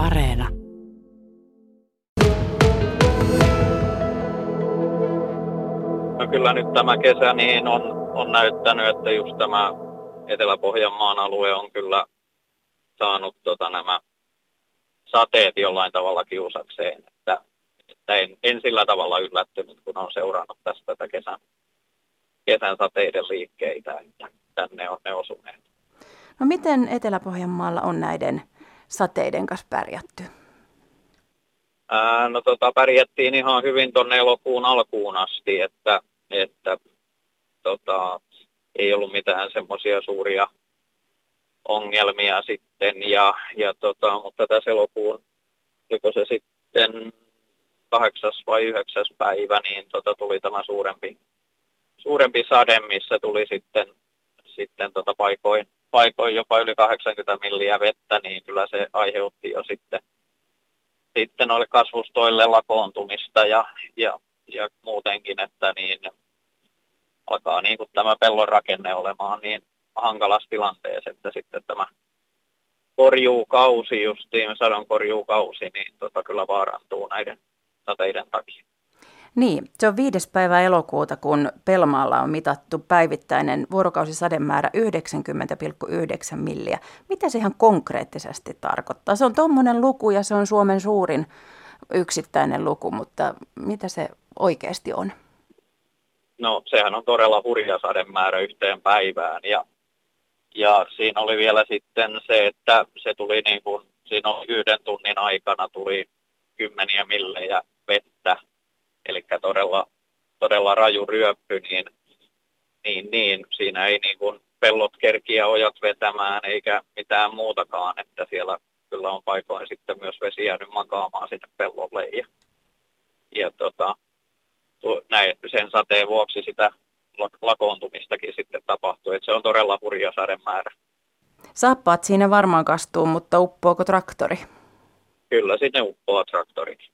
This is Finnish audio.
Areena. No kyllä nyt tämä kesä niin on, on näyttänyt, että just tämä Etelä-Pohjanmaan alue on kyllä saanut tota, nämä sateet jollain tavalla kiusakseen. Että, että en, en sillä tavalla yllättynyt, kun on seurannut tästä tätä kesän, kesän sateiden liikkeitä, että tänne on ne osuneet. No miten Etelä-Pohjanmaalla on näiden sateiden kanssa pärjätty? Ää, no tota, pärjättiin ihan hyvin tuonne elokuun alkuun asti, että, että tota, ei ollut mitään semmoisia suuria ongelmia sitten. Ja, ja tota, mutta tässä elokuun, oliko se sitten kahdeksas vai yhdeksäs päivä, niin tota, tuli tämä suurempi, suurempi sade, missä tuli sitten, sitten tota paikoin, paikoin jopa yli 80 milliä vettä, niin kyllä se aiheutti jo sitten, sitten noille kasvustoille lakoontumista ja, ja, ja muutenkin, että niin alkaa niin kuin tämä pellon rakenne olemaan niin hankalassa tilanteessa, että sitten tämä korjuukausi, justiin sadon korjuukausi, niin tota kyllä vaarantuu näiden sateiden takia. Niin, se on viides päivä elokuuta, kun Pelmaalla on mitattu päivittäinen vuorokausisademäärä 90,9 milliä. Mitä se ihan konkreettisesti tarkoittaa? Se on tuommoinen luku ja se on Suomen suurin yksittäinen luku, mutta mitä se oikeasti on? No sehän on todella hurja sademäärä yhteen päivään ja, ja siinä oli vielä sitten se, että se tuli niin kuin, siinä oli yhden tunnin aikana tuli kymmeniä millejä vettä, eli todella, todella raju ryöppy, niin, niin, niin siinä ei niin kuin pellot kerkiä ojat vetämään eikä mitään muutakaan, että siellä kyllä on paikoin sitten myös vesi jäänyt makaamaan sinne pellolle ja, ja tota, näin, sen sateen vuoksi sitä lakoontumistakin sitten tapahtuu. Että se on todella hurja sademäärä. Saappaat siinä varmaan kastuu, mutta uppoako traktori? Kyllä sinne uppoaa traktorikin.